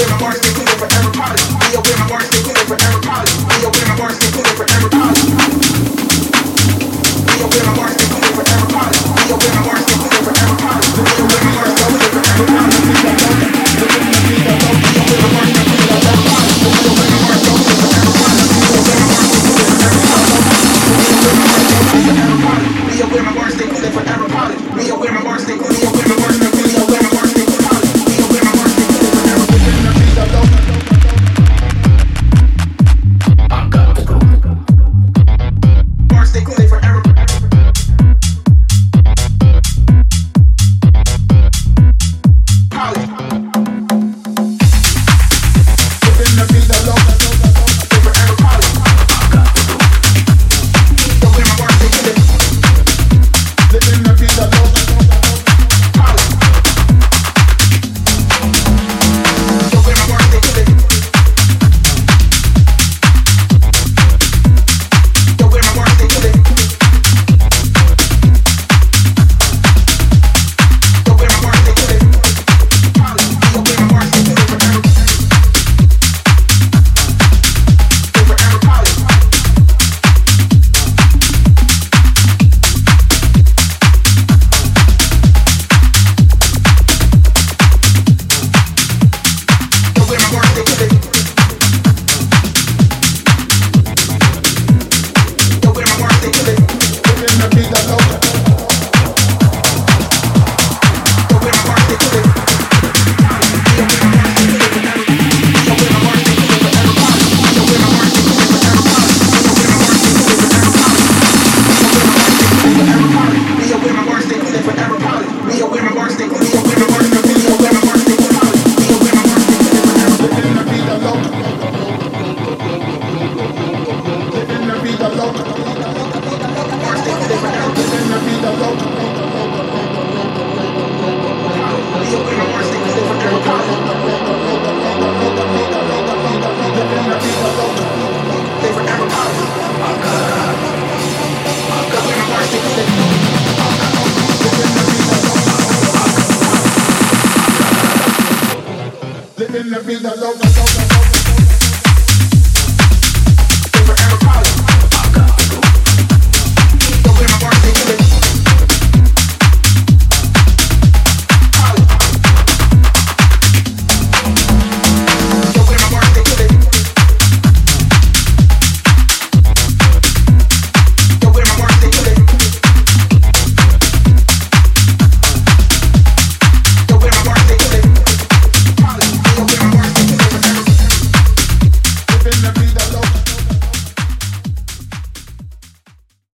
aware my bars, they clean it for every college. Be aware my bars, they clean it for every college. Be aware my bars, they clean it for living, living the love, love, love.